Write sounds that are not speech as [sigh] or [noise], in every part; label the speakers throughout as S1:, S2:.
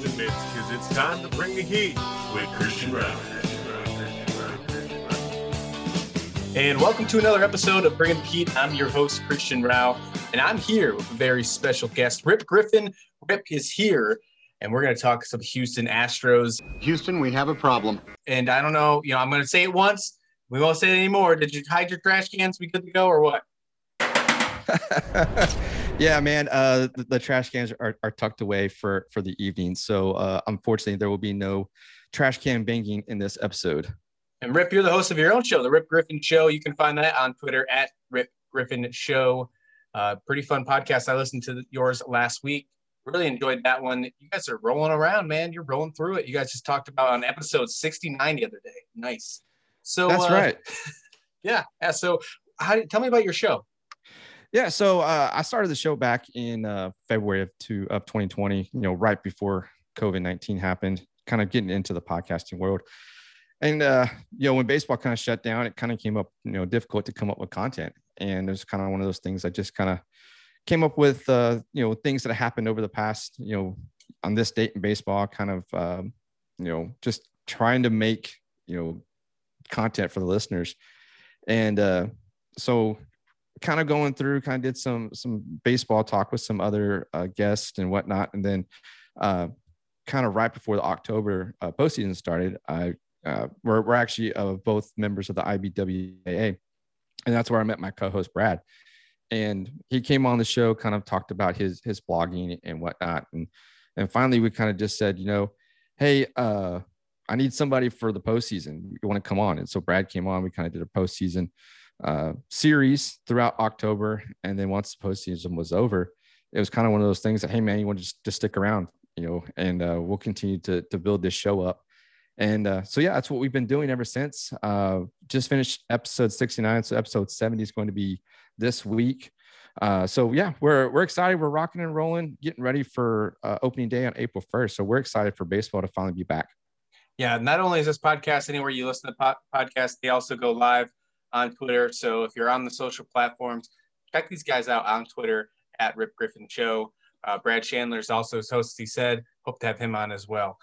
S1: to put on those oven mitts because it's time to bring the heat with Christian Brown.
S2: And welcome to another episode of Bringing the Heat. I'm your host, Christian Rao, and I'm here with a very special guest, Rip Griffin. Rip is here, and we're going to talk some Houston Astros.
S3: Houston, we have a problem.
S2: And I don't know, you know, I'm going to say it once. We won't say it anymore. Did you hide your trash cans? We good to go or what? [laughs]
S4: yeah, man. Uh, the, the, trash cans are, are tucked away for for the evening. So uh, unfortunately, there will be no trash can banging in this episode.
S2: And Rip, you're the host of your own show, the Rip Griffin Show. You can find that on Twitter at Rip Griffin Show. Uh, pretty fun podcast. I listened to yours last week. Really enjoyed that one. You guys are rolling around, man. You're rolling through it. You guys just talked about on episode 69 the other day. Nice. So
S4: that's uh, right. [laughs]
S2: yeah. Yeah. So, how, tell me about your show.
S4: Yeah, so uh, I started the show back in uh, February of two of 2020. You know, right before COVID 19 happened. Kind of getting into the podcasting world, and uh, you know, when baseball kind of shut down, it kind of came up, you know, difficult to come up with content, and it was kind of one of those things I just kind of came up with, uh, you know, things that happened over the past, you know, on this date in baseball, kind of, um, you know, just trying to make, you know, content for the listeners, and uh, so kind of going through, kind of did some some baseball talk with some other uh, guests and whatnot, and then uh, kind of right before the October uh, postseason started, I uh, we're, we're actually uh, both members of the IBWAA, and that's where I met my co-host Brad, and he came on the show, kind of talked about his his blogging and whatnot, and and finally we kind of just said, you know, hey, uh, I need somebody for the postseason. You want to come on? And so Brad came on. We kind of did a postseason uh, series throughout October. And then once the postseason was over, it was kind of one of those things that, hey, man, you want to just, just stick around, you know, and uh, we'll continue to, to build this show up. And uh, so, yeah, that's what we've been doing ever since. Uh, just finished episode 69. So, episode 70 is going to be this week. Uh, so yeah, we're we're excited. We're rocking and rolling, getting ready for uh, opening day on April 1st. So we're excited for baseball to finally be back.
S2: Yeah, not only is this podcast anywhere you listen to po- podcasts, they also go live on Twitter. So if you're on the social platforms, check these guys out on Twitter at Rip Griffin Show. Uh, Brad Chandler is also his host, he said. Hope to have him on as well.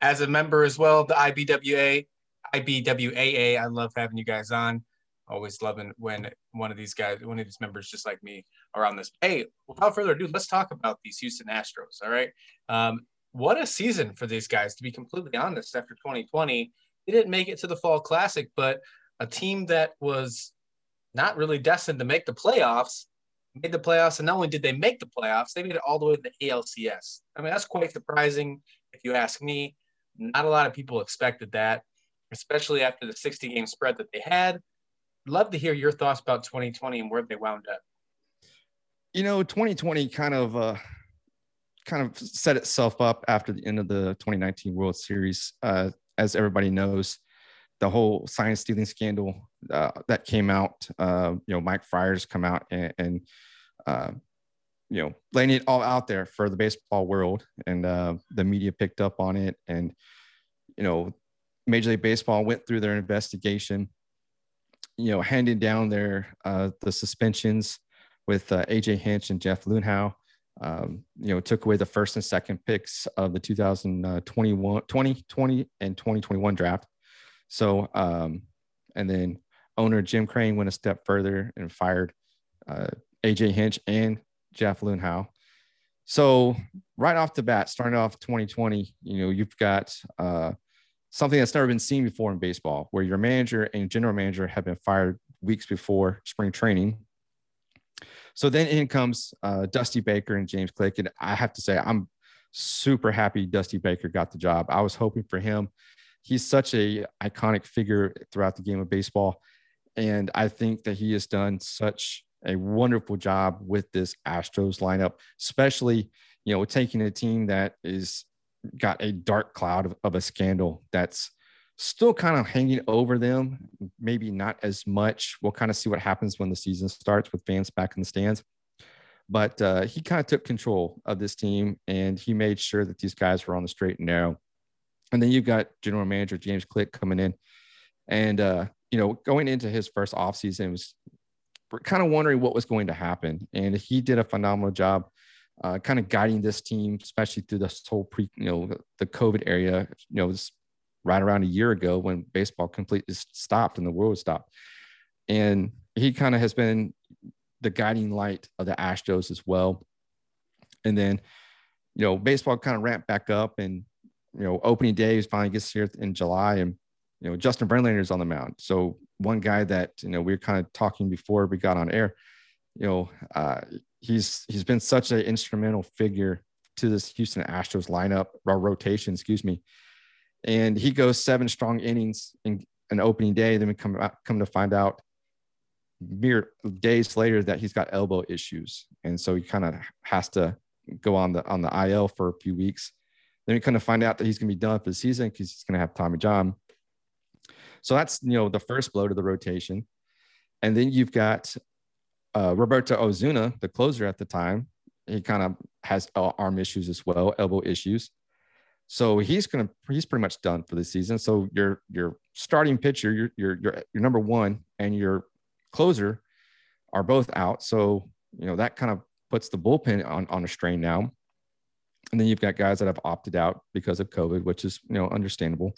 S2: As a member as well, the IBWA, IBWAA, I love having you guys on. Always loving when one of these guys, one of these members just like me are on this. Hey, without further ado, let's talk about these Houston Astros. All right. Um, what a season for these guys, to be completely honest, after 2020. They didn't make it to the Fall Classic, but a team that was not really destined to make the playoffs made the playoffs. And not only did they make the playoffs, they made it all the way to the ALCS. I mean, that's quite surprising if you ask me. Not a lot of people expected that, especially after the 60 game spread that they had. Love to hear your thoughts about 2020 and where they wound up.
S4: You know, 2020 kind of uh, kind of set itself up after the end of the 2019 World Series. Uh, as everybody knows, the whole science stealing scandal uh, that came out, uh, you know, Mike Fiers come out and, and uh, you know, laying it all out there for the baseball world, and uh, the media picked up on it, and you know, Major League Baseball went through their investigation, you know, handing down their uh, the suspensions with uh, AJ Hinch and Jeff Luhnow. Um, you know, took away the first and second picks of the 2021, 2020 and 2021 draft. So, um, and then owner Jim Crane went a step further and fired uh, AJ Hinch and Jeff Luhnow. So, right off the bat, starting off 2020, you know, you've got uh, something that's never been seen before in baseball, where your manager and general manager have been fired weeks before spring training. So then in comes uh, Dusty Baker and James Click, and I have to say I'm super happy Dusty Baker got the job. I was hoping for him he's such a iconic figure throughout the game of baseball. And I think that he has done such a wonderful job with this Astros lineup, especially, you know, taking a team that is got a dark cloud of, of a scandal that's still kind of hanging over them. Maybe not as much. We'll kind of see what happens when the season starts with fans back in the stands. But uh, he kind of took control of this team and he made sure that these guys were on the straight and narrow. And then you've got general manager James Click coming in. And, uh, you know, going into his first offseason, was kind of wondering what was going to happen. And he did a phenomenal job, uh, kind of guiding this team, especially through this whole pre, you know, the COVID area. You know, was right around a year ago when baseball completely stopped and the world stopped. And he kind of has been the guiding light of the Astros as well. And then, you know, baseball kind of ramped back up and, you know, opening day is finally gets here in July and, you know, Justin Verlander is on the mound. So one guy that, you know, we were kind of talking before we got on air, you know, uh, he's, he's been such an instrumental figure to this Houston Astros lineup rotation, excuse me. And he goes seven strong innings in an opening day. Then we come out, come to find out mere days later that he's got elbow issues, and so he kind of has to go on the on the IL for a few weeks. Then we kind of find out that he's going to be done for the season because he's going to have Tommy John. So that's you know the first blow to the rotation, and then you've got uh, Roberto Osuna, the closer at the time. He kind of has arm issues as well, elbow issues. So he's gonna he's pretty much done for the season. So your your starting pitcher, your your your, your number one, and your closer are both out. So, you know, that kind of puts the bullpen on, on a strain now. And then you've got guys that have opted out because of COVID, which is, you know, understandable.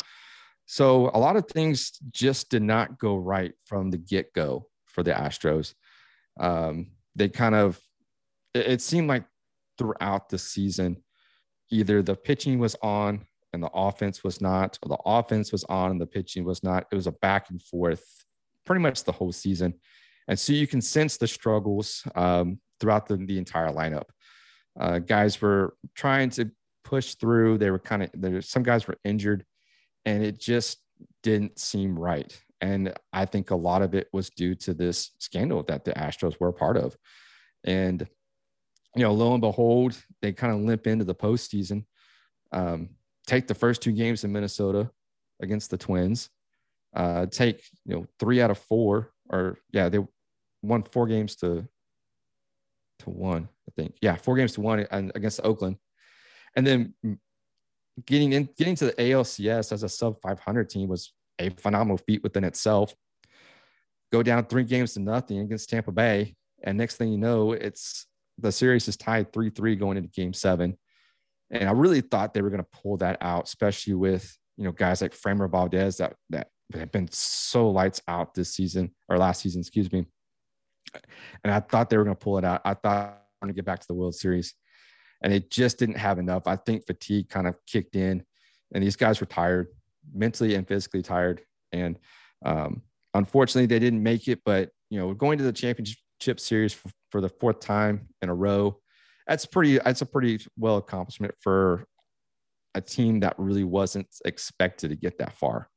S4: So a lot of things just did not go right from the get go for the Astros. Um, they kind of, it, it seemed like throughout the season, either the pitching was on and the offense was not, or the offense was on and the pitching was not. It was a back and forth pretty much the whole season. And so you can sense the struggles um, throughout the, the entire lineup. Uh, guys were trying to push through. They were kind of there. Some guys were injured, and it just didn't seem right. And I think a lot of it was due to this scandal that the Astros were a part of. And you know, lo and behold, they kind of limp into the postseason. Um, take the first two games in Minnesota against the Twins, uh, take you know three out of four, or yeah, they won four games to to one, I think. Yeah, four games to one against Oakland, and then getting in getting to the ALCS as a sub 500 team was a phenomenal feat within itself. Go down three games to nothing against Tampa Bay, and next thing you know, it's the series is tied three three going into Game Seven, and I really thought they were going to pull that out, especially with you know guys like Framber Valdez that that have been so lights out this season or last season, excuse me. And I thought they were going to pull it out. I thought i going to get back to the World Series, and it just didn't have enough. I think fatigue kind of kicked in, and these guys were tired, mentally and physically tired. And um, unfortunately, they didn't make it. But you know, going to the championship series for, for the fourth time in a row, that's pretty. That's a pretty well accomplishment for a team that really wasn't expected to get that far.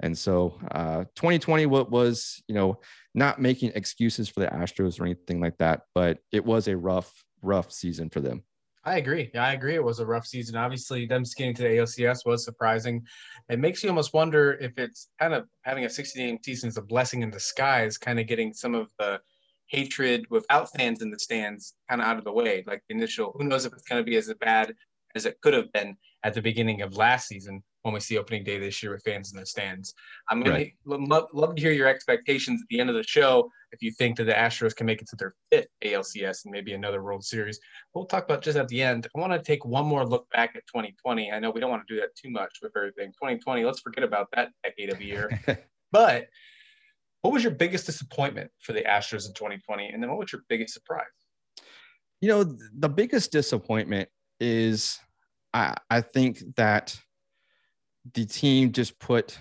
S4: And so uh, 2020 what was, you know, not making excuses for the Astros or anything like that, but it was a rough, rough season for them.
S2: I agree. Yeah, I agree. It was a rough season. Obviously, them getting to the ALCS was surprising. It makes you almost wonder if it's kind of having a 60 game season is a blessing in disguise, kind of getting some of the hatred without fans in the stands kind of out of the way. Like the initial, who knows if it's going to be as bad as it could have been at the beginning of last season when we see opening day this year with fans in the stands. I'm gonna right. love, love to hear your expectations at the end of the show. If you think that the Astros can make it to their fifth ALCS and maybe another World Series, we'll talk about just at the end. I want to take one more look back at 2020. I know we don't want to do that too much with everything. 2020, let's forget about that decade of a year. [laughs] but what was your biggest disappointment for the Astros in 2020, and then what was your biggest surprise?
S4: You know, the biggest disappointment is I, I think that the team just put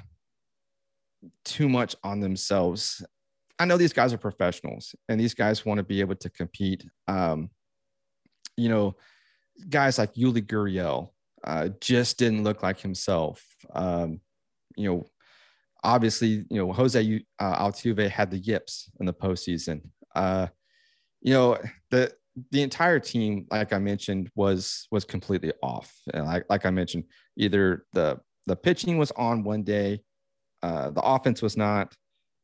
S4: too much on themselves. I know these guys are professionals and these guys want to be able to compete. Um, you know, guys like Yuli Gurriel uh, just didn't look like himself. Um, you know, obviously, you know, Jose uh, Altuve had the yips in the postseason. Uh, you know, the the entire team, like I mentioned, was was completely off. And like like I mentioned, either the the pitching was on one day, uh, the offense was not.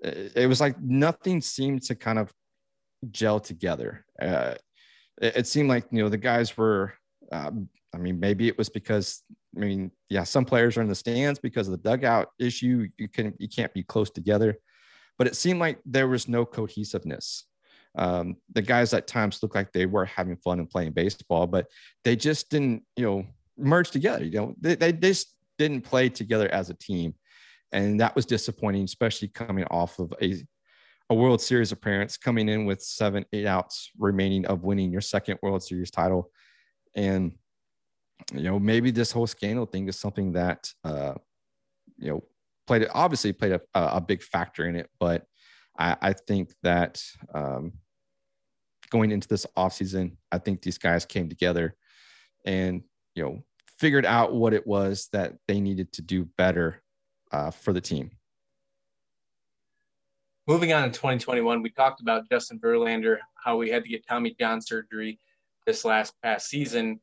S4: It, was like nothing seemed to kind of gel together. Uh, it, it, seemed like you know the guys were. Um, I mean, maybe it was because I mean, yeah, some players are in the stands because of the dugout issue. You can you can't be close together, but it seemed like there was no cohesiveness Um, the guys at times looked like they were having fun and playing baseball, but they just didn't, you know, merge together. You know, they, they just didn't play together as a team. And that was disappointing, especially coming off of a, a World Series appearance, coming in with seven, eight outs remaining of winning your second World Series title. And, you know, maybe this whole scandal thing is something that, uh, you know, played obviously played a, a big factor in it, but I, I think that um, going into this offseason, I think these guys came together and, you know, figured out what it was that they needed to do better uh, for the team.
S2: Moving on to 2021, we talked about Justin Verlander, how we had to get Tommy John surgery this last past season.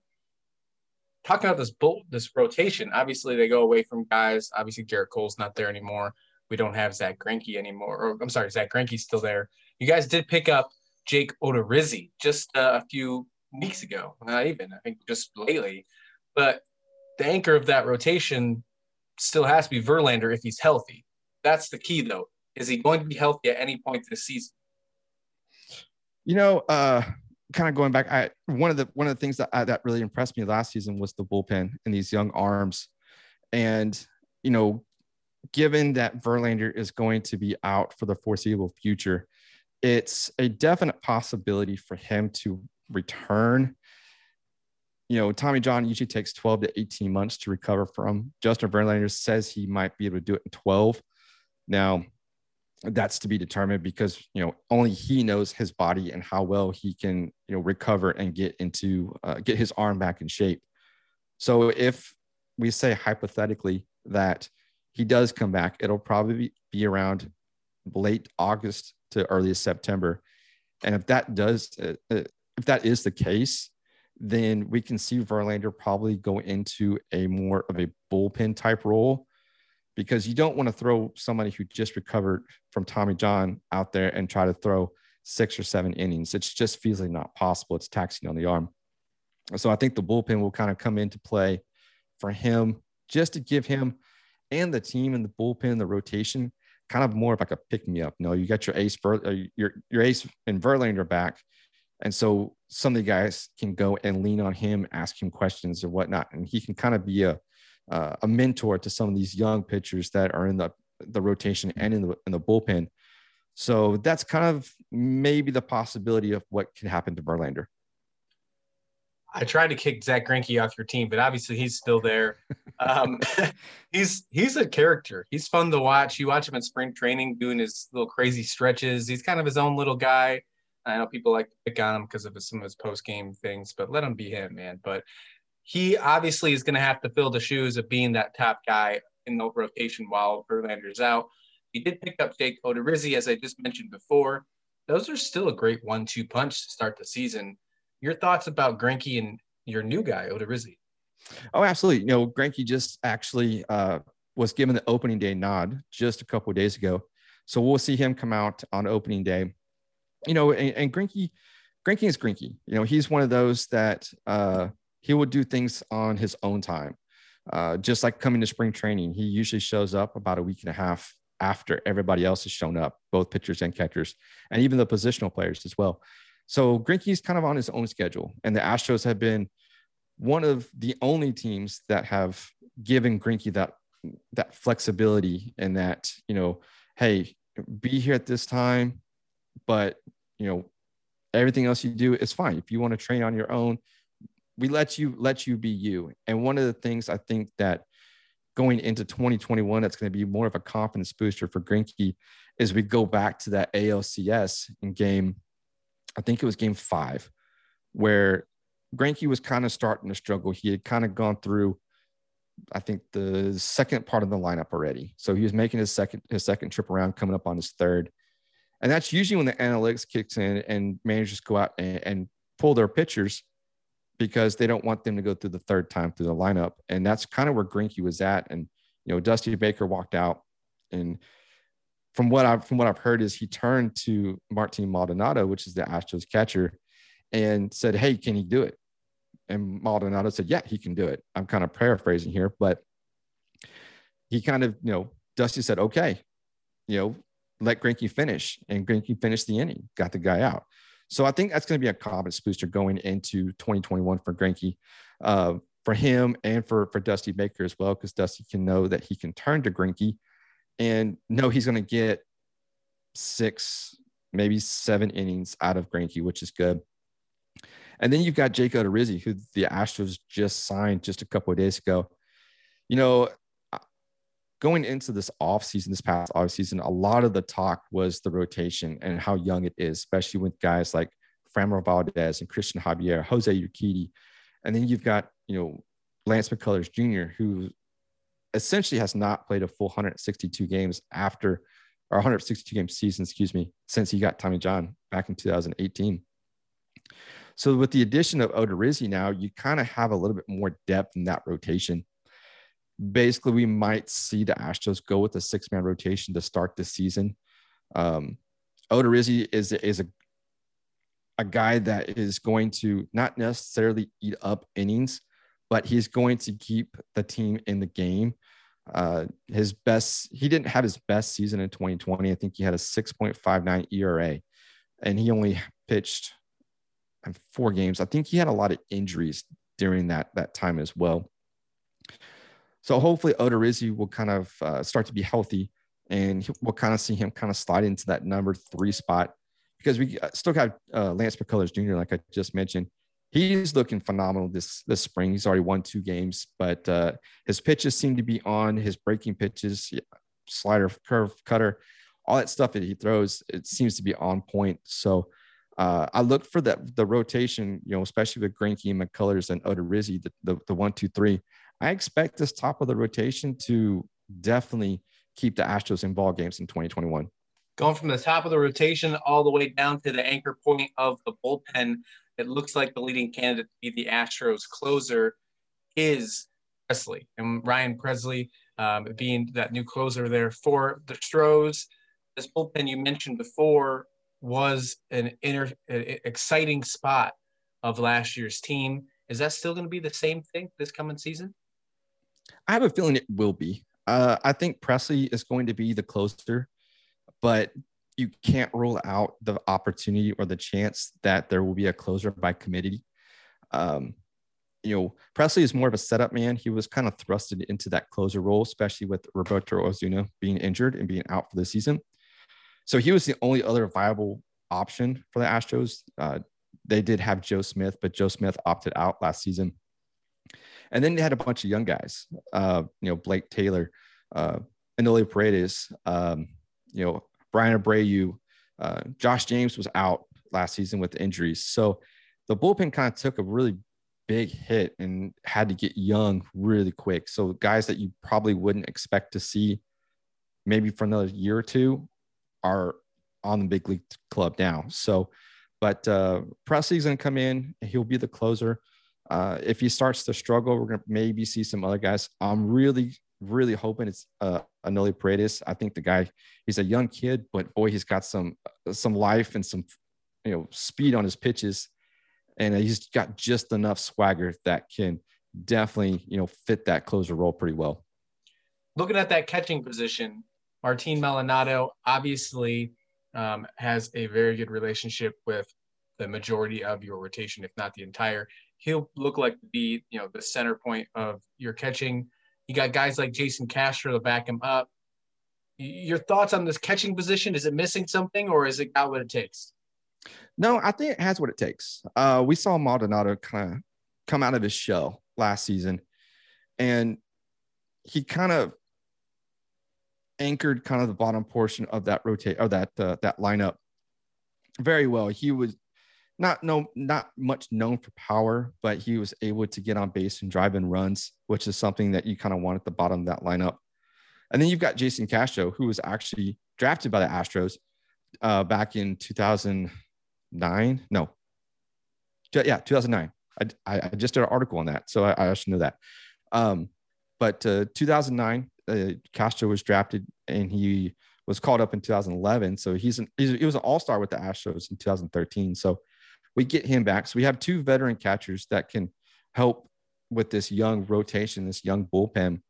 S2: Talking about this bolt, this rotation, obviously they go away from guys. Obviously, Gerrit Cole's not there anymore. We don't have Zach Greinke anymore. Or I'm sorry, Zach Greinke's still there. You guys did pick up Jake Odorizzi just uh, a few weeks ago. Not even, I think just lately. But the anchor of that rotation still has to be Verlander if he's healthy. That's the key, though. Is he going to be healthy at any point this season?
S4: You know, uh, kind of going back, I one of the one of the things that I, that really impressed me last season was the bullpen and these young arms, and you know, given that Verlander is going to be out for the foreseeable future, it's a definite possibility for him to return you know, Tommy John usually takes 12 to 18 months to recover from. Justin Verlander says he might be able to do it in 12. Now, that's to be determined because you know only he knows his body and how well he can you know recover and get into uh, get his arm back in shape. So if we say hypothetically that he does come back, it'll probably be around late August to early September. And if that does, uh, uh if that is the case, then we can see Verlander probably go into a more of a bullpen type role because you don't want to throw somebody who just recovered from Tommy John out there and try to throw six or seven innings. It's just feasibly not possible. It's taxing on the arm. So I think the bullpen will kind of come into play for him just to give him and the team and the bullpen, the rotation, kind of more of like a pick me up. no, you got your ace, uh, your your ace and Verlander back, and so some of the guys can go and lean on him, ask him questions or whatnot, and he can kind of be a uh, a mentor to some of these young pitchers that are in the the rotation and in the in the bullpen. So that's kind of maybe the possibility of what could happen to Verlander.
S2: I tried to kick Zach Greinke off your team, but obviously he's still there. Um, [laughs] he's he's a character. He's fun to watch. You watch him in spring training doing his little crazy stretches. He's kind of his own little guy. I know people like to pick on him because of some of his post game things, but let him be him, man. But he obviously is going to have to fill the shoes of being that top guy in the rotation while Verlander's out. He did pick up Jake Odorizzi, as I just mentioned before. Those are still a great one-two punch to start the season. Your thoughts about Greinke and your new guy, Odorizzi?
S4: Oh, absolutely. You know, Greinke just actually uh, was given the opening day nod just a couple days ago. So we'll see him come out on opening day you know, and, and Greinke, Greinke is Greinke. You know, he's one of those that uh, he will do things on his own time. Uh, just like coming to spring training, he usually shows up about a week and a half after everybody else has shown up, both pitchers and catchers, and even the positional players as well. So Greinke's kind of on his own schedule, and the Astros have been one of the only teams that have given Greinke that that flexibility and that you know, hey, be here at this time, but you know, everything else you do is fine. If you want to train on your own, we let you let you be you. And one of the things I think that going into 2021, that's going to be more of a confidence booster for Greinke is we go back to that ALCS in game, I think it was game five, where Greinke was kind of starting to struggle. He had kind of gone through, I think, the second part of the lineup already. So he was making his second his second trip around, coming up on his third. And that's usually when the analytics kicks in and managers go out and, and pull their pitchers because they don't want them to go through the third time through the lineup. And that's kind of where Greinke was at. And, you know, Dusty Baker walked out and from what I've from what I've heard is he turned to Martin Maldonado, which is the Astros catcher, and said, Hey, can he do it? And Maldonado said, Yeah, he can do it. I'm kind of paraphrasing here, but he kind of, you know, Dusty said, Okay, you know, let Greinke finish, and Greinke finished the inning, got the guy out. So I think that's going to be a confidence booster going into 2021 for Greinke, uh, for him and for for Dusty Baker as well, because Dusty can know that he can turn to Greinke and know he's going to get six, maybe seven innings out of Greinke, which is good. And then you've got Jake Odorizzi, who the Astros just signed just a couple of days ago. You know, going into this offseason, this past offseason, a lot of the talk was the rotation and how young it is, especially with guys like Framber Valdez and Christian Javier, Jose Urquidy. And then you've got, you know, Lance McCullers Jr., who essentially has not played a full 162 games after, or 162 game season, excuse me, since he got Tommy John back in 2018. So with the addition of Odorizzi now, you kind of have a little bit more depth in that rotation. Basically, we might see the Astros go with a six-man rotation to start the season. Um, Odorizzi is is a a guy that is going to not necessarily eat up innings, but he's going to keep the team in the game. Uh, his best, he didn't have his best season in 2020. I think he had a 6.59 ERA, and he only pitched four games. I think he had a lot of injuries during that that time as well. So hopefully Odorizzi will kind of uh, start to be healthy, and we'll kind of see him kind of slide into that number three spot because we uh, still got uh, Lance McCullers Jr. Like I just mentioned, he's looking phenomenal this this spring. He's already won two games, but uh, his pitches seem to be on. His breaking pitches, slider, curve, cutter, all that stuff that he throws, it seems to be on point. So uh, I look for that the rotation, you know, especially with Greinke and McCullers and Odorizzi, the, the, the one, two, three. I expect this top of the rotation to definitely keep the Astros in ball games in 2021.
S2: Going from the top of the rotation all the way down to the anchor point of the bullpen, it looks like the leading candidate to be the Astros closer is Pressly and Ryan Pressly um, being that new closer there for the Stros. This bullpen you mentioned before was an inner exciting spot of last year's team. Is that still going to be the same thing this coming season?
S4: I have a feeling it will be. Uh, I think Pressly is going to be the closer, but you can't rule out the opportunity or the chance that there will be a closer by committee. Um, you know, Pressly is more of a setup man. He was kind of thrusted into that closer role, especially with Roberto Osuna being injured and being out for the season. So he was the only other viable option for the Astros. Uh, they did have Joe Smith, but Joe Smith opted out last season. And then they had a bunch of young guys, uh, you know, Blake Taylor, uh, Enoli Paredes, um, you know, Bryan Abreu, uh, Josh James was out last season with injuries. So the bullpen kind of took a really big hit and had to get young really quick. So guys that you probably wouldn't expect to see maybe for another year or two are on the big league club now. So, but uh, Pressly's going to come in. He'll be the closer. Uh, if he starts to struggle, we're to maybe see some other guys. I'm really, really hoping it's uh, Enoli Paredes. I think the guy, he's a young kid, but boy, he's got some some life and some, you know, speed on his pitches, and he's got just enough swagger that can definitely, you know, fit that closer role pretty well.
S2: Looking at that catching position, Martin Maldonado obviously um, has a very good relationship with the majority of your rotation, if not the entire. He'll look like be, you know, the center point of your catching. You got guys like Jason Castro to back him up. Your thoughts on this catching position? Is it missing something, or is it got what it takes?
S4: No, I think it has what it takes. Uh, we saw Maldonado kind of come out of his shell last season, and he kind of anchored kind of the bottom portion of that rotate or that uh, that lineup very well. He was not no not much known for power, but he was able to get on base and drive in runs, which is something that you kind of want at the bottom of that lineup. And then you've got Jason Castro, who was actually drafted by the Astros uh, back in 2009. No, yeah, 2009. I, I just did an article on that, so I, I should know that. Um, but uh, 2009, uh, Castro was drafted and he was called up in 2011. So he's, an, he's he was an all star with the Astros in 2013. So we get him back. So we have two veteran catchers that can help with this young rotation, this young bullpen.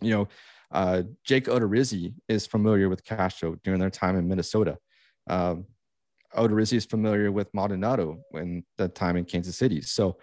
S4: You know, Uh, Jake Odorizzi is familiar with Castro during their time in Minnesota. Um, Odorizzi is familiar with Maldonado when the time in Kansas City. So,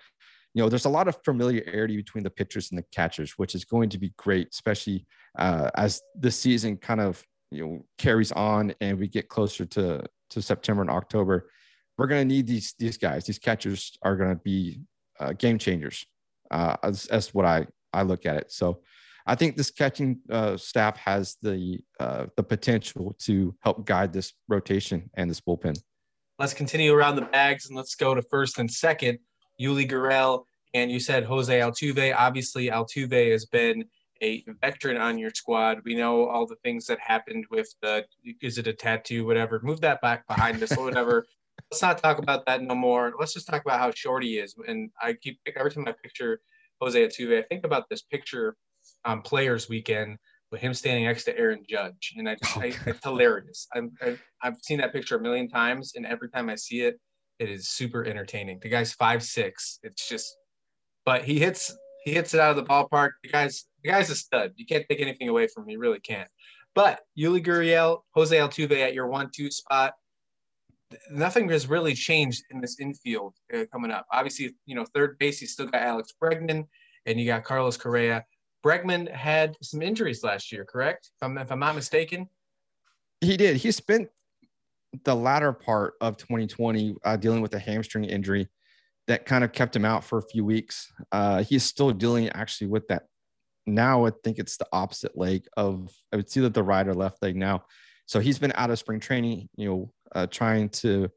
S4: you know, there's a lot of familiarity between the pitchers and the catchers, which is going to be great, especially uh, as the season kind of you know carries on and we get closer to to September and October. We're going to need these these guys. These catchers are going to be uh, game changers. Uh, as, as what I I look at it. So I think this catching uh, staff has the uh, the potential to help guide this rotation and this bullpen.
S2: Let's continue around the bags and let's go to first and second. Yuli Gurriel and you said Jose Altuve. Obviously, Altuve has been a veteran on your squad. We know all the things that happened with the is it a tattoo, whatever. Move that back behind us, or whatever. [laughs] Let's not talk about that no more. Let's just talk about how short he is. And I keep every time I picture Jose Altuve, I think about this picture on Players Weekend with him standing next to Aaron Judge, and I just I, it's hilarious. I'm, I, I've seen that picture a million times, and every time I see it, it is super entertaining. The guy's five six. It's just, but he hits he hits it out of the ballpark. The guy's the guy's a stud. You can't take anything away from him. You really can't. But Yuli Gurriel, Jose Altuve at your one-two spot. Nothing has really changed in this infield uh, coming up. Obviously, you know, third base, you still got Alex Bregman and you got Carlos Correa. Bregman had some injuries last year, correct? If I'm, if I'm not mistaken.
S4: He did. He spent the latter part of 2020 uh, dealing with a hamstring injury that kind of kept him out for a few weeks. Uh, he's still dealing actually with that. Now I think it's the opposite leg of I would see that the right or left leg now. So he's been out of spring training, you know, uh, trying to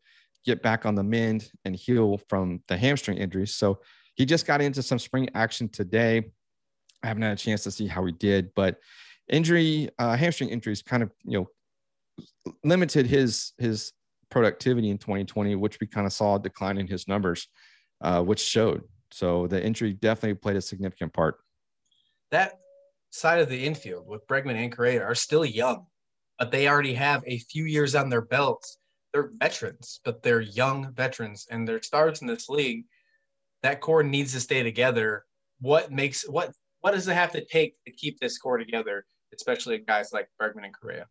S4: get back on the mend and heal from the hamstring injuries. So he just got into some spring action today. I haven't had a chance to see how he did, but injury, uh, hamstring injuries kind of, you know, limited his, his productivity in 2020, which we kind of saw a decline in his numbers, uh, which showed. So the injury definitely played a significant part.
S2: That side of the infield with Bregman and Correa are still young, but they already have a few years on their belts. They're veterans, but they're young veterans and they're stars in this league. That core needs to stay together. What makes what what does it have to take to keep this core together, especially guys like Bregman and Correa?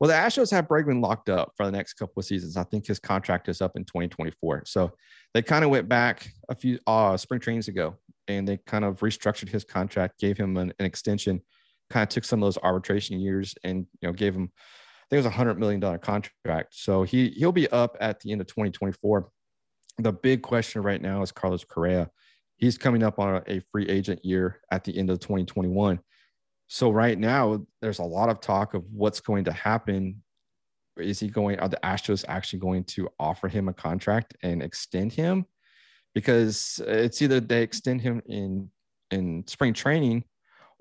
S4: Well, the Astros have Bregman locked up for the next couple of seasons. I think his contract is up in 2024. So they kind of went back a few uh, spring trainings ago and they kind of restructured his contract, gave him an, an, extension, kind of took some of those arbitration years and you know gave him, think it was a hundred million dollar contract. So he he'll be up at the end of 2024. The big question right now is Carlos Correa he's coming up on a free agent year at the end of 2021. So right now, there's a lot of talk of what's going to happen. Is he going? Are the Astros actually going to offer him a contract and extend him? Because it's either they extend him in in spring training,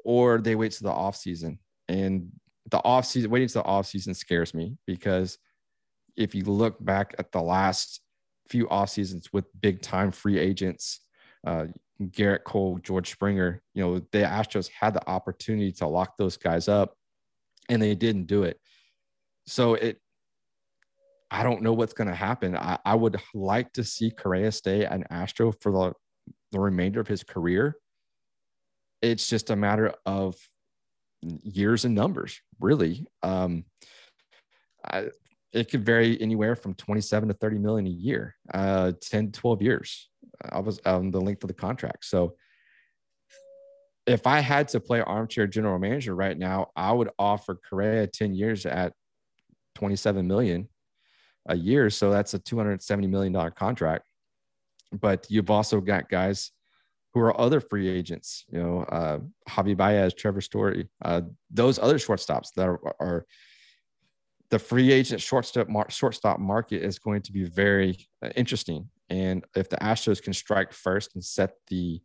S4: or they wait to the off season. And the off season, waiting to the off season scares me because if you look back at the last few off seasons with big time free agents, uh, Gerrit Cole, George Springer, you know, the Astros had the opportunity to lock those guys up and they didn't do it. So it, I don't know what's going to happen. I, I would like to see Correa stay an Astro for the, the remainder of his career. It's just a matter of years and numbers, really. Um, I, it could vary anywhere from 27 to 30 million a year, uh, 10, 12 years. I was um, the length of the contract. So if I had to play armchair general manager right now, I would offer Correa 10 years at 27 million a year. So that's a 270 million dollar contract. But you've also got guys who are other free agents, you know, uh, Javi Baez, Trevor Story, uh, those other shortstops that are, are the free agent shortstop mar- shortstop market is going to be very uh, interesting. And if the Astros can strike first and set the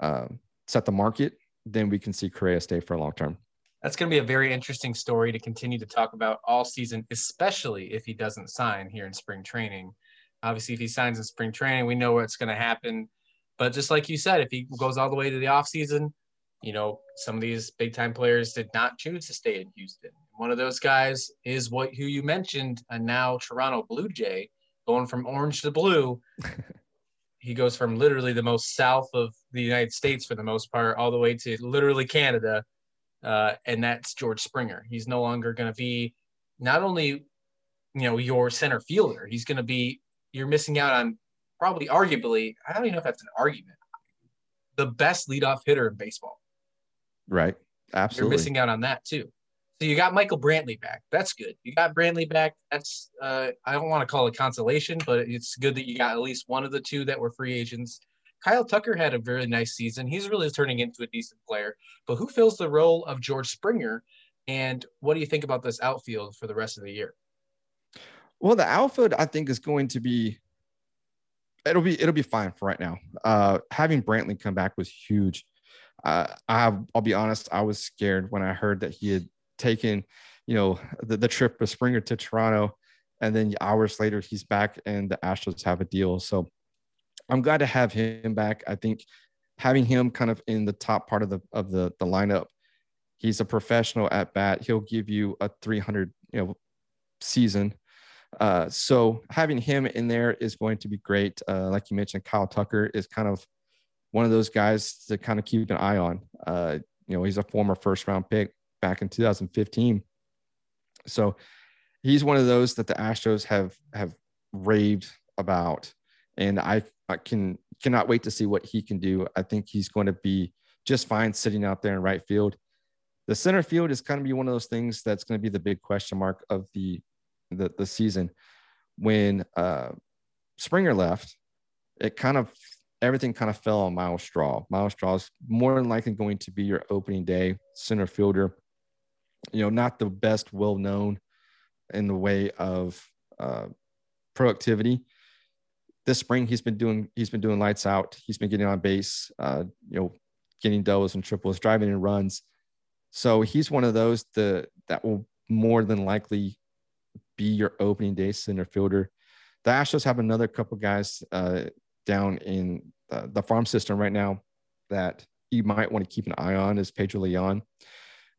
S4: um, set the market, then we can see Correa stay for a long term.
S2: That's going to be a very interesting story to continue to talk about all season, especially if he doesn't sign here in spring training. Obviously, if he signs in spring training, we know what's going to happen. But just like you said, if he goes all the way to the offseason, you know, some of these big time players did not choose to stay in Houston. One of those guys is what who you mentioned, a now Toronto Blue Jay, going from orange to blue. [laughs] he goes from literally the most south of the United States for the most part, all the way to literally Canada. uh, and that's George Springer. He's no longer going to be not only you know your center fielder. He's going to be you're missing out on probably arguably I don't even know if that's an argument the best leadoff hitter in baseball.
S4: Right. Absolutely.
S2: You're missing out on that too. So you got Michael Brantley back. That's good. You got Brantley back. That's uh, I don't want to call it consolation, but it's good that you got at least one of the two that were free agents. Kyle Tucker had a very nice season. He's really turning into a decent player. But who fills the role of George Springer? And what do you think about this outfield for the rest of the year?
S4: Well, the outfield I think is going to be it'll be it'll be fine for right now. Uh, having Brantley come back was huge. Uh, I I'll be honest, I was scared when I heard that he had taken, you know, the, the trip of Springer to Toronto, and then hours later he's back and the Astros have a deal. So I'm glad to have him back. I think having him kind of in the top part of the of the the lineup, he's a professional at bat. He'll give you a 300 you know season uh, so having him in there is going to be great. Uh, like you mentioned, Kyle Tucker is kind of one of those guys to kind of keep an eye on. Uh, you know, he's a former first round pick back in 2015. So he's one of those that the Astros have have raved about, and I, I can cannot wait to see what he can do. I think he's going to be just fine sitting out there in right field. The center field is going to be one of those things that's going to be the big question mark of the the, the season when uh, Springer left, it kind of everything kind of fell on Myles Straw. Myles Straw is more than likely going to be your opening day center fielder. You know, not the best well known in the way of uh, productivity. This spring, he's been doing he's been doing lights out. He's been getting on base. Uh, you know, getting doubles and triples, driving in runs. So he's one of those that that will more than likely be your opening day center fielder. The Astros have another couple guys uh, down in uh, the farm system right now that you might want to keep an eye on is Pedro Leon.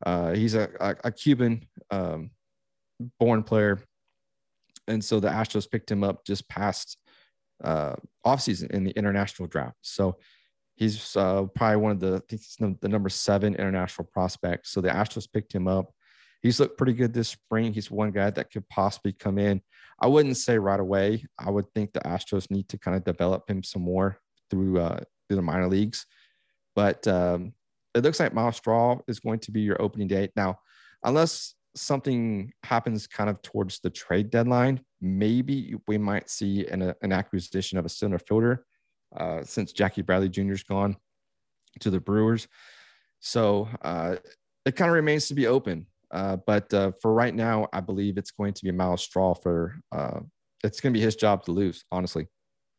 S4: Uh, he's a, a, a Cuban um, born player. And so the Astros picked him up just past uh, offseason in the international draft. So he's uh, probably one of the, I think he's the number seven international prospects. So the Astros picked him up he's looked pretty good this spring. He's one guy that could possibly come in. I wouldn't say right away. I would think the Astros need to kind of develop him some more through uh, through the minor leagues. But um, it looks like Myles Straw is going to be your opening date now, unless something happens kind of towards the trade deadline. Maybe we might see an, an acquisition of a center fielder uh, since Jackie Bradley Jr. is gone to the Brewers. So uh, it kind of remains to be open. Uh, but uh, for right now, I believe it's going to be Myles Straw for uh, it's going to be his job to lose, honestly.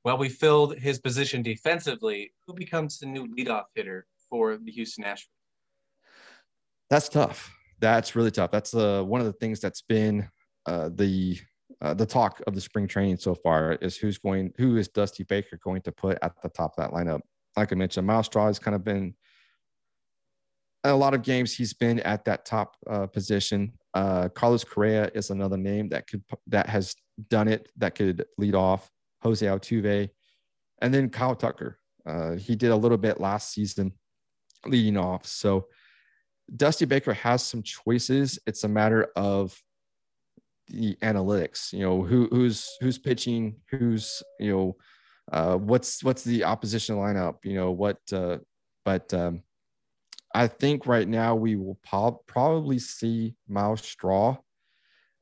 S2: Well, we filled his position defensively. Who becomes the new leadoff hitter for the Houston Astros?
S4: That's tough. That's really tough. That's uh, one of the things that's been uh, the uh, the talk of the spring training so far is who's going, who is Dusty Baker going to put at the top of that lineup? Like I mentioned, Myles Straw has kind of been a lot of games he's been at that top uh, position. Uh, Carlos Correa is another name that could that has done it that could lead off. Jose Altuve, and then Kyle Tucker. Uh, he did a little bit last season, leading off. So Dusty Baker has some choices. It's a matter of the analytics. You know who who's who's pitching, who's you know uh, what's what's the opposition lineup. You know what, uh, but um, I think right now we will po- probably see Myles Straw.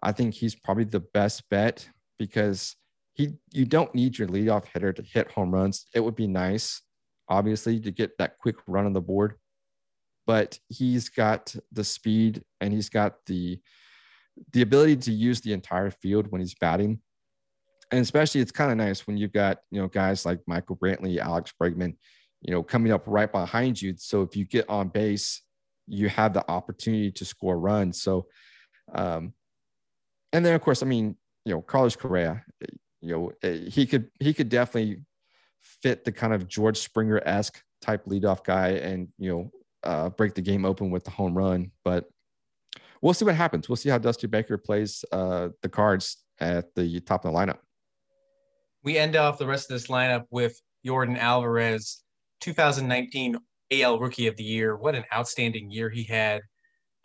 S4: I think he's probably the best bet because he you don't need your leadoff hitter to hit home runs. It would be nice, obviously, to get that quick run on the board, but he's got the speed and he's got the the ability to use the entire field when he's batting. And especially, it's kind of nice when you've got you know guys like Michael Brantley, Alex Bregman, you know, coming up right behind you. So if you get on base, you have the opportunity to score runs. So, um, and then of course, I mean, you know, Carlos Correa, you know, eh, he could he could definitely fit the kind of George Springer esque type leadoff guy, and you know, uh, break the game open with the home run. But we'll see what happens. We'll see how Dusty Baker plays uh, the cards at the top of the lineup.
S2: We end off the rest of this lineup with Yordan Alvarez 2019 AL Rookie of the Year. What an outstanding year he had.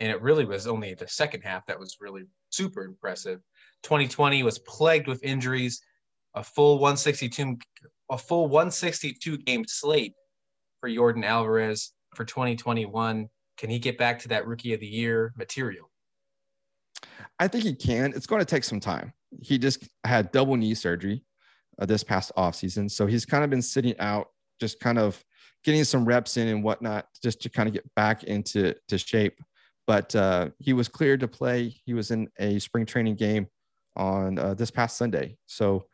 S2: And it really was only the second half that was really super impressive. 2020 was plagued with injuries, a full 162 a full 162 game slate for Yordan Alvarez for 2021. Can he get back to that rookie of the year material?
S4: I think he can. It's going to take some time. He just had double knee surgery uh, this past offseason. So he's kind of been sitting out, just kind of getting some reps in and whatnot, just to kind of get back into to shape. But uh, he was cleared to play. He was in a spring training game on uh, this past Sunday. So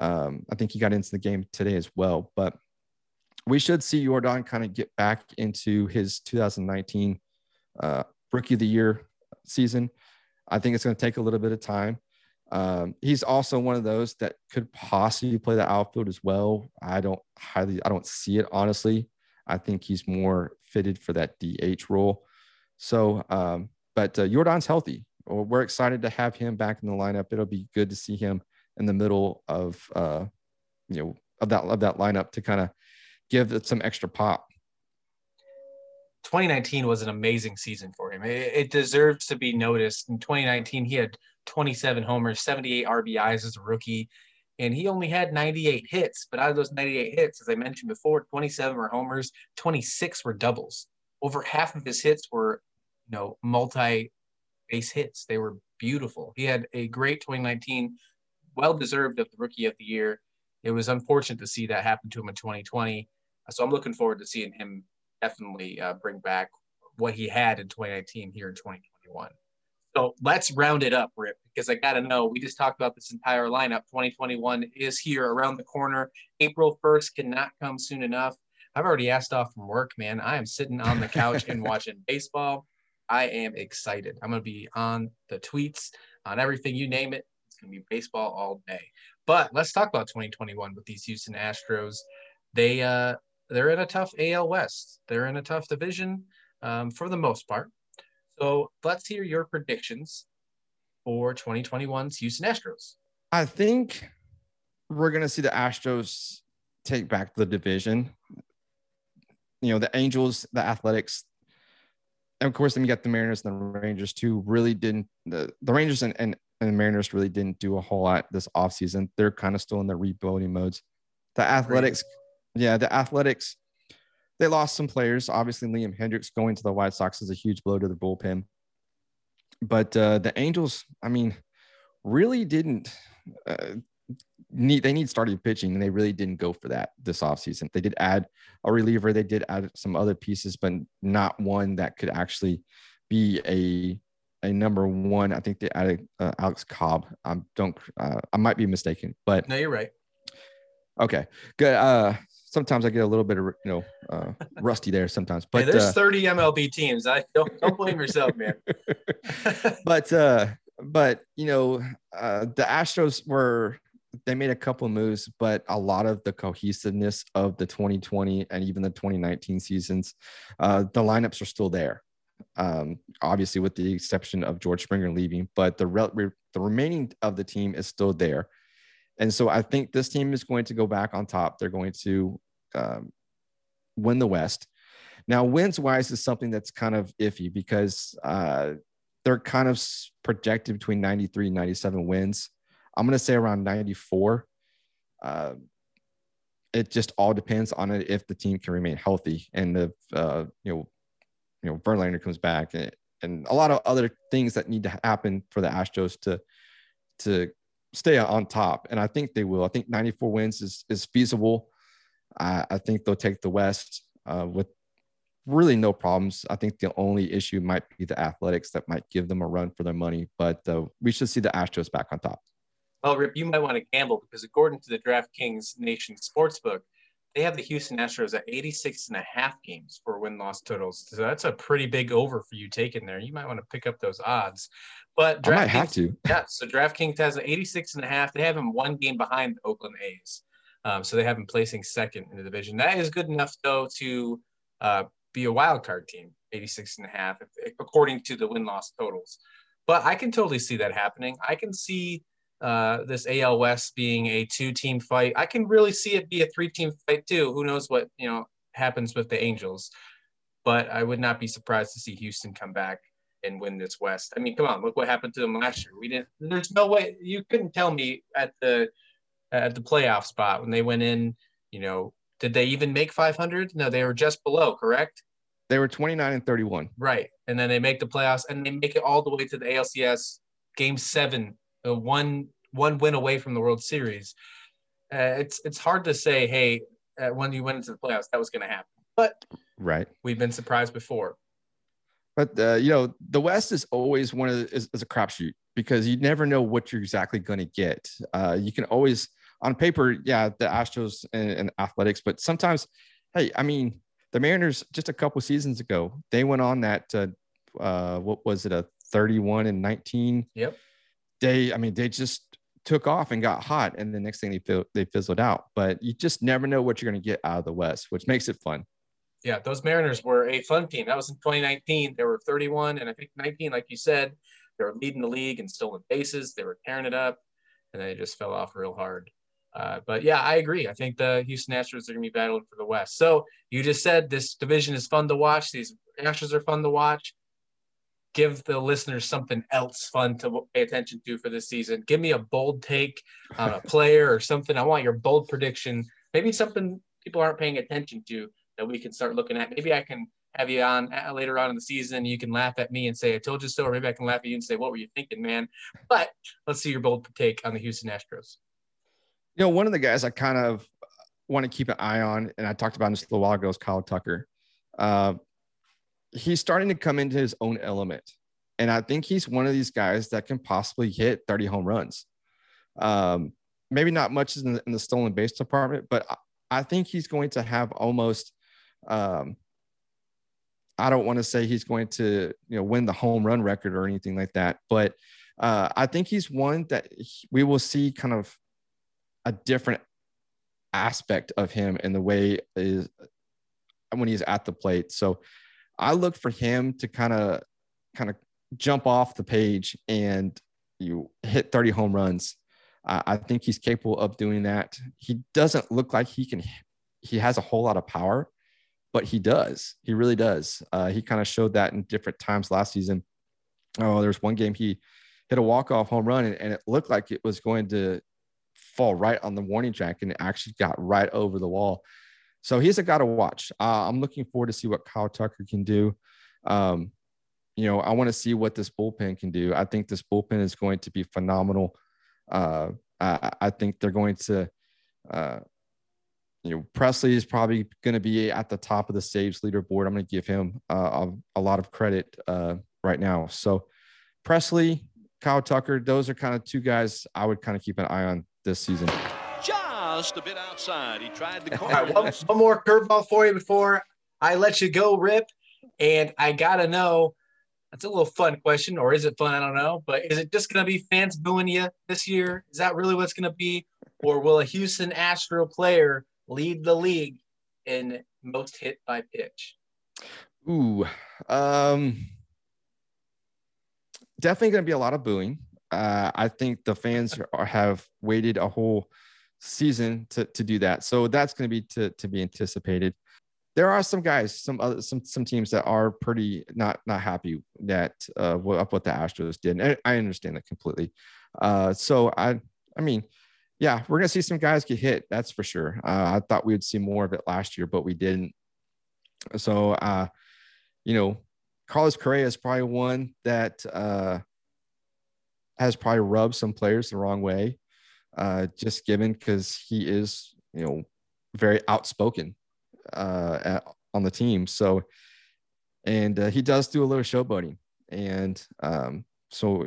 S4: um, I think he got into the game today as well. But we should see Yordan kind of get back into his 2019 uh, rookie of the year season. I think it's going to take a little bit of time. Um, he's also one of those that could possibly play the outfield as well. I don't highly, I don't see it honestly. I think he's more fitted for that DH role. So, um, but uh, Yordan's healthy. We're excited to have him back in the lineup. It'll be good to see him in the middle of, uh, you know, of that of that lineup to kind of give it some extra pop.
S2: 2019 was an amazing season for him. It, it, deserves to be noticed. In 2019, he had 27 homers, 78 RBIs as a rookie, and he only had 98 hits. But out of those 98 hits, as I mentioned before, 27 were homers, 26 were doubles. Over half of his hits were, you know, multi base hits. They were beautiful. He had a great 2019, well deserved of the rookie of the year. It was unfortunate to see that happen to him in 2020. So I'm looking forward to seeing him definitely uh, bring back what he had in 2019 here in 2021. So let's round it up, Rip, because I got to know. We just talked about this entire lineup. 2021 is here around the corner. April 1st cannot come soon enough. I've already asked off from work, man. I am sitting on the couch and [laughs] watching baseball. I am excited. I'm going to be on the tweets, on everything you name it. It's going to be baseball all day. But let's talk about 2021 with these Houston Astros. They uh, they're in a tough AL West. They're in a tough division um, for the most part. So let's hear your predictions for 2021's Houston Astros.
S4: I think we're going to see the Astros take back the division. You know, the Angels, the Athletics, and of course, then you got the Mariners and the Rangers too. Really didn't the, the Rangers and, and, and the Mariners really didn't do a whole lot this offseason. They're kind of still in the rebuilding modes. The Athletics, yeah, the Athletics, they lost some players. Obviously, Liam Hendriks going to the White Sox is a huge blow to the bullpen. But uh, the Angels, I mean, really didn't uh, need they need starting pitching, and they really didn't go for that this offseason. They did add a reliever, they did add some other pieces, but not one that could actually be a a number one. I think they added uh, Alex Cobb. I don't. Uh, I might be mistaken, but
S2: no, you're right.
S4: Okay, good. Uh, sometimes I get a little bit of you know uh, [laughs] rusty there sometimes. But
S2: hey, there's
S4: uh,
S2: 30 MLB teams. I [laughs] don't don't blame yourself, man. [laughs]
S4: but uh, but you know uh, the Astros were they made a couple moves, but a lot of the cohesiveness of the 2020 and even the 2019 seasons, uh, the lineups are still there. Um, obviously, with the exception of George Springer leaving, but the re- the remaining of the team is still there. And so I think this team is going to go back on top. They're going to um, win the West. Now, wins wise is something that's kind of iffy because uh, they're kind of projected between 93 and 97 wins. I'm going to say around 94. Uh, it just all depends on it if the team can remain healthy and if uh, you know you know Verlander comes back and, and a lot of other things that need to happen for the Astros to to stay on top, and I think they will. I think 94 wins is is feasible. I, I think they'll take the West uh, with really no problems. I think the only issue might be the Athletics that might give them a run for their money, but uh, we should see the Astros back on top.
S2: Well, Rip, you might want to gamble because according to the DraftKings Nation Sportsbook, they have the Houston Astros at 86 and a half games for win loss totals. So that's a pretty big over for you taking there. You might want to pick up those odds. But
S4: DraftKings, I might have to. [laughs]
S2: Yeah. So DraftKings has an 86 and a half. They have him one game behind the Oakland A's. Um, so they have him placing second in the division. That is good enough, though, to uh, be a wild card team, 86 and a half, according to the win loss totals. But I can totally see that happening. I can see uh, this AL West being a two team fight. I can really see it be a three team fight too. Who knows what, you know, happens with the Angels. But I would not be surprised to see Houston come back and win this West. I mean, come on, look what happened to them last year. We didn't. There's no way you couldn't tell me at the at the playoff spot when they went in. You know, did they even make 500? No, they were just below. Correct.
S4: They were 29 and 31.
S2: Right, and then they make the playoffs and they make it all the way to the ALCS Game Seven, uh, one one win away from the World Series. Uh, it's it's hard to say, hey, uh, when you went into the playoffs, that was going to happen. But
S4: right,
S2: we've been surprised before.
S4: But uh, you know, the West is always one of the, is, is a crapshoot because you never know what you're exactly going to get. Uh, you can always on paper, yeah, the Astros and, and, Athletics, but sometimes, hey, I mean, the Mariners just a couple seasons ago they went on that uh, uh, what was it a 31 and 19
S2: yep
S4: they i mean they just took off and got hot and the next thing they feel they fizzled out. But you just never know what you're going to get out of the west which makes it fun.
S2: Yeah those mariners were a fun team. That was in 2019 they were 31 and i think 19 like you said they were leading the league and still in stolen bases. They were tearing it up and they just fell off real hard. Uh, but yeah, I agree. I think the Houston Astros are going to be battling for the West. So you just said this division is fun to watch. These Astros are fun to watch give the listeners something else fun to pay attention to for this season. Give me a bold take on a [laughs] player or something. I want your bold prediction. Maybe something people aren't paying attention to that we can start looking at. Maybe I can have you on uh, later on in the season. You can laugh at me and say, I told you so. Or maybe I can laugh at you and say, What were you thinking, man? But let's see your bold take on the Houston Astros.
S4: You know, one of the guys I kind of want to keep an eye on, and I talked about this a little while ago, is Kyle Tucker. Uh, he's starting to come into his own element. And I think he's one of these guys that can possibly hit 30 home runs. Um, maybe not much in the, in the stolen base department, but I, I, think he's going to have almost, um, I don't want to say he's going to, you know, win the home run record or anything like that, but uh, I think he's one that we will see kind of a different aspect of him in the way is when he's at the plate. So I look for him to kind of kind of jump off the page and you hit 30 home runs. Uh, I think he's capable of doing that. He doesn't look like he can. He has a whole lot of power, but he does. He really does. Uh, he kind of showed that in different times last season. Oh, there's one game he hit a walk-off home run, and, and it looked like it was going to fall right on the warning track, and it actually got right over the wall. So he's a guy to watch. Uh, I'm looking forward to see what Kyle Tucker can do. Um, you know, I want to see what this bullpen can do. I think this bullpen is going to be phenomenal. Uh, I, I, think they're going to, uh, you know, Pressly is probably going to be at the top of the saves leaderboard. I'm going to give him uh, a, a, lot of credit uh, right now. So Pressly, Kyle Tucker, those are kind of two guys I would kind of keep an eye on this season
S2: just a bit outside. He tried the [laughs] corner. Right, one, one more curveball for you before I let you go, Rip. And I gotta know. That's a little fun question, or is it fun? I don't know. But is it just gonna be fans booing you this year? Is that really what's gonna be, or will a Houston Astro player lead the league in most hit by pitch?
S4: Ooh, um, definitely going to be a lot of booing. Uh, I think the fans are, have waited a whole season to, to do that. So that's going to be to, to be anticipated. There are some guys, some other, some some teams that are pretty not not happy that uh, what up what the Astros did. And I understand that completely. Uh, so I I mean, yeah, we're gonna see some guys get hit. That's for sure. Uh, I thought we would see more of it last year, but we didn't. So uh, you know, Carlos Correa is probably one that uh, has probably rubbed some players the wrong way uh, just given because he is, you know, very outspoken uh, at, on the team. So, and uh, he does do a little showboating, and um, so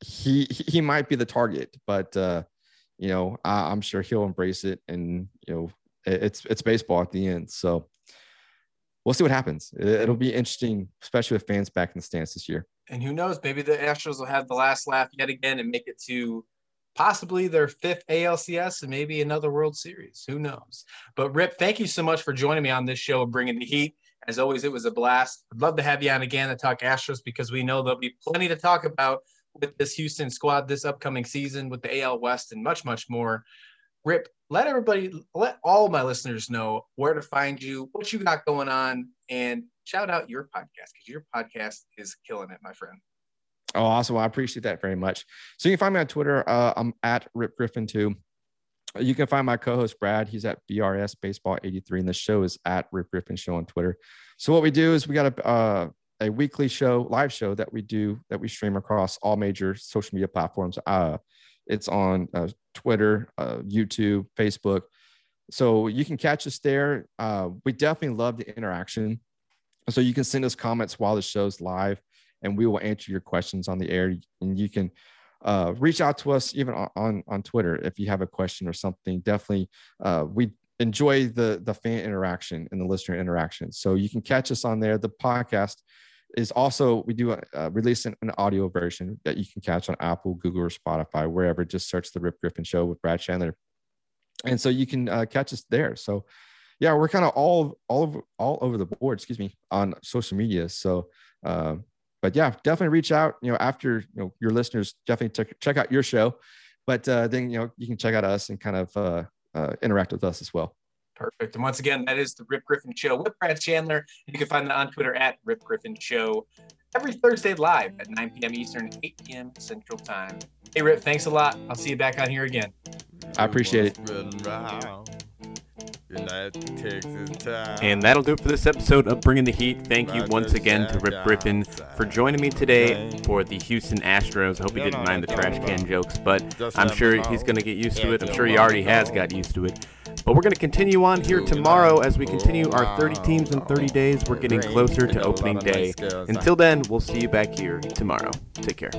S4: he he might be the target, but uh, you know, I, I'm sure he'll embrace it, and you know, it's it's baseball at the end. So we'll see what happens. It'll be interesting, especially with fans back in the stands this year.
S2: And who knows? Maybe the Astros will have the last laugh yet again and make it to possibly their fifth ALCS and maybe another World Series. Who knows? But Rip, thank you so much for joining me on this show and bringing the heat. As always, it was a blast. I'd love to have you on again to talk Astros because we know there'll be plenty to talk about with this Houston squad this upcoming season with the AL West and much, much more. Rip, let everybody, let all my listeners know where to find you, what you got going on, and shout out your podcast because your podcast is killing it, my friend.
S4: Oh, awesome. Well, I appreciate that very much. So you can find me on Twitter. Uh, I'm at Rip Griffin too. You can find my co-host Brad. He's at BRS Baseball 83, and the show is at Rip Griffin Show on Twitter. So what we do is we got a uh, a weekly show, live show that we do that we stream across all major social media platforms. Uh, it's on uh, Twitter, uh, YouTube, Facebook. So you can catch us there. Uh, we definitely love the interaction. So you can send us comments while the show's live, and we will answer your questions on the air. And you can uh, reach out to us even on, on, on Twitter if you have a question or something. Definitely, uh, we enjoy the the fan interaction and the listener interaction. So you can catch us on there. The podcast is also we do uh, release an, an, audio version that you can catch on Apple, Google, or Spotify, wherever. Just search the Rip Griffin Show with Brad Chandler, and so you can uh, catch us there. So, yeah, we're kind of all all over all over the board. Excuse me on social media. So, uh, but yeah, definitely reach out. You know, after you know your listeners, definitely check check out your show, but uh, then you know you can check out us and kind of uh, uh, interact with us as well.
S2: Perfect. And once again, that is the Rip Griffin Show with Brad Chandler. You can find that on Twitter at Rip Griffin Show every Thursday live at 9 p.m. Eastern, 8 p.m. Central Time. Hey, Rip, thanks a lot. I'll see you back on here again.
S4: I appreciate it.
S3: And that'll do it for this episode of Bringing the Heat. Thank you once again to Rip Griffin for joining me today for the Houston Astros. I hope he didn't mind the trash can jokes, but I'm sure he's going to get used to it. I'm sure he already has got used to it. But we're going to continue on here tomorrow as we continue our 30 teams in 30 days. We're getting closer to opening day. Until then, we'll see you back here tomorrow. Take care.